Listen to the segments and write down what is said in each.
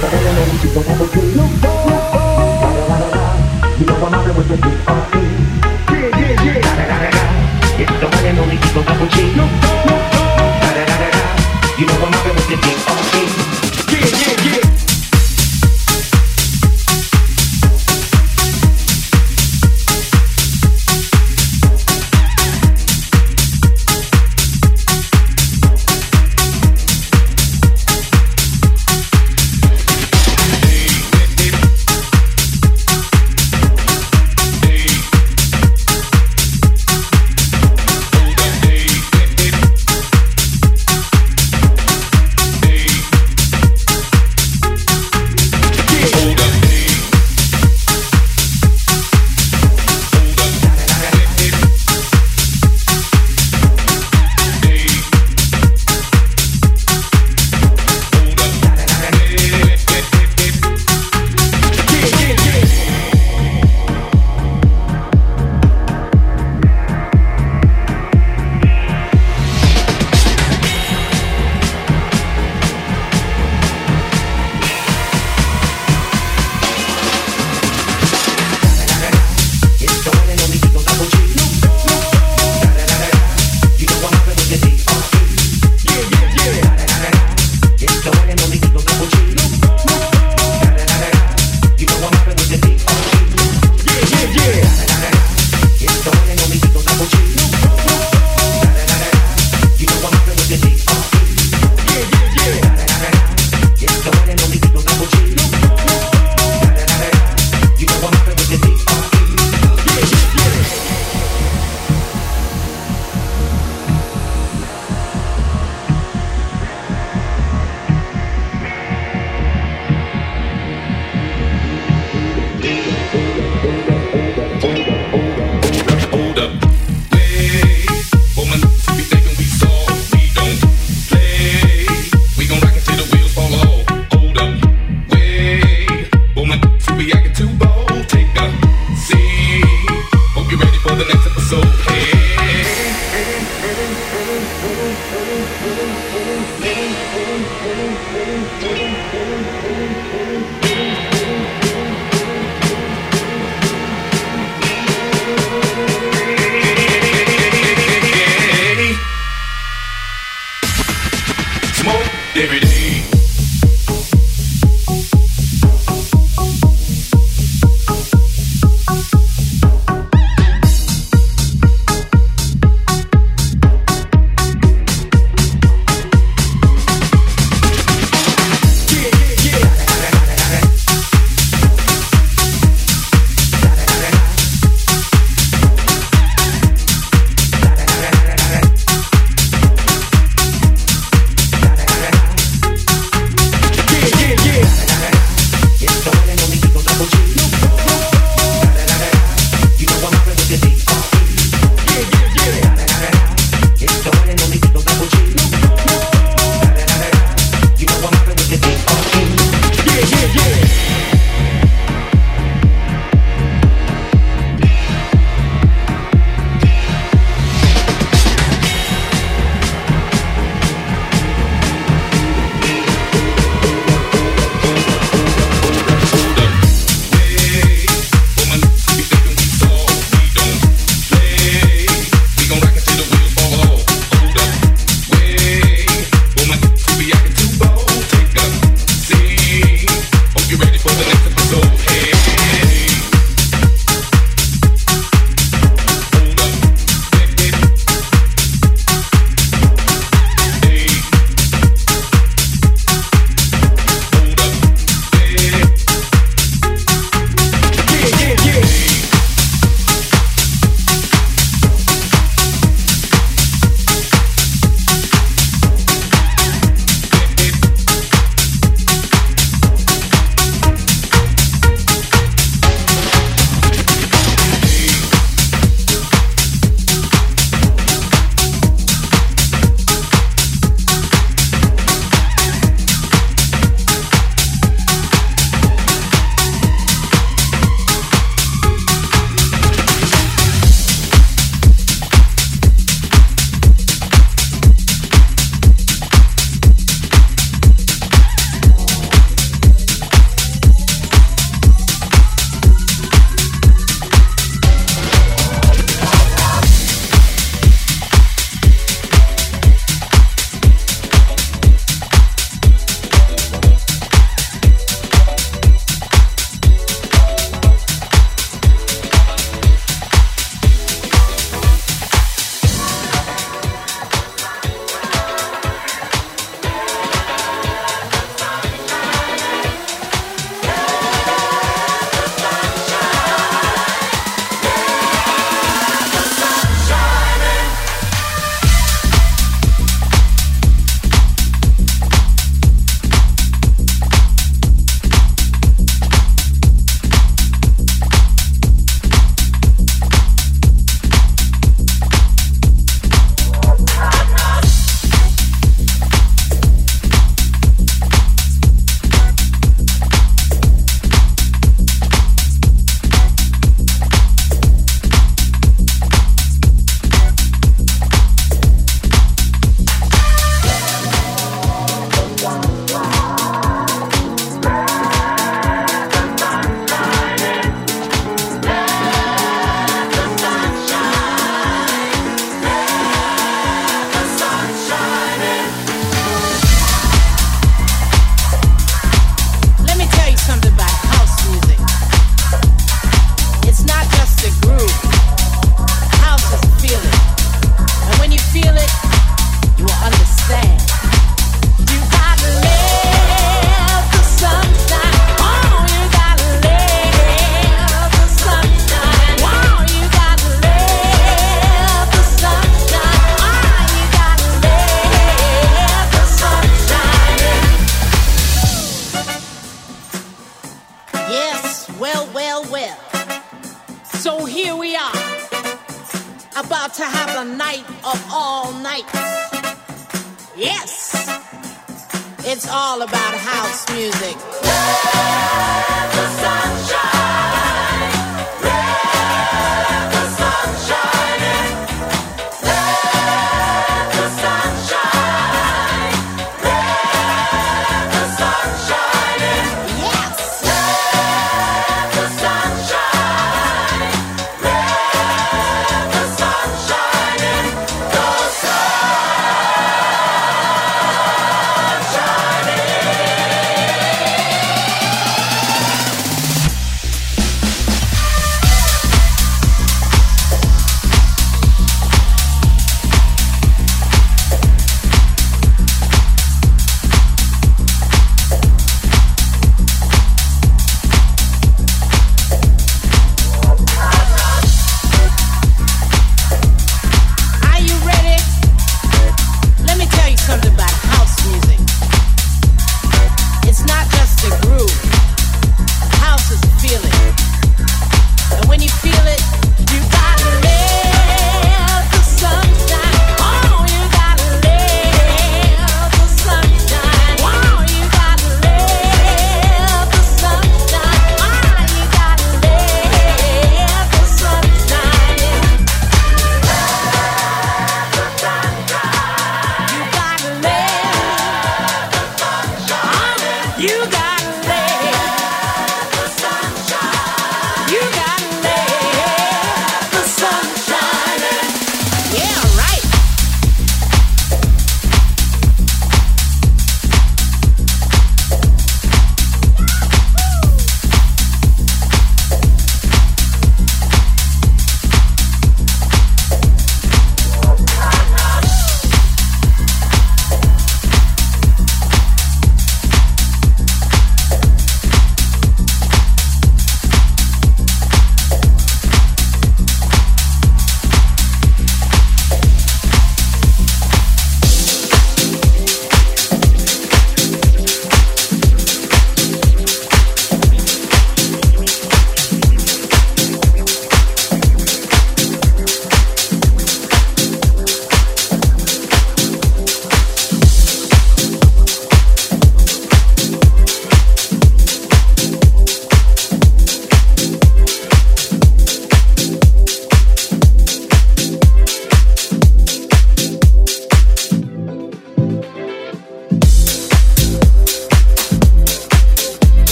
You know I'm with the big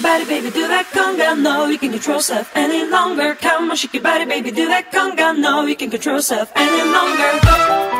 your body, baby, do that conga. No, you can control self any longer. Come on, shake your body, baby, do that conga. No, you can control self any longer.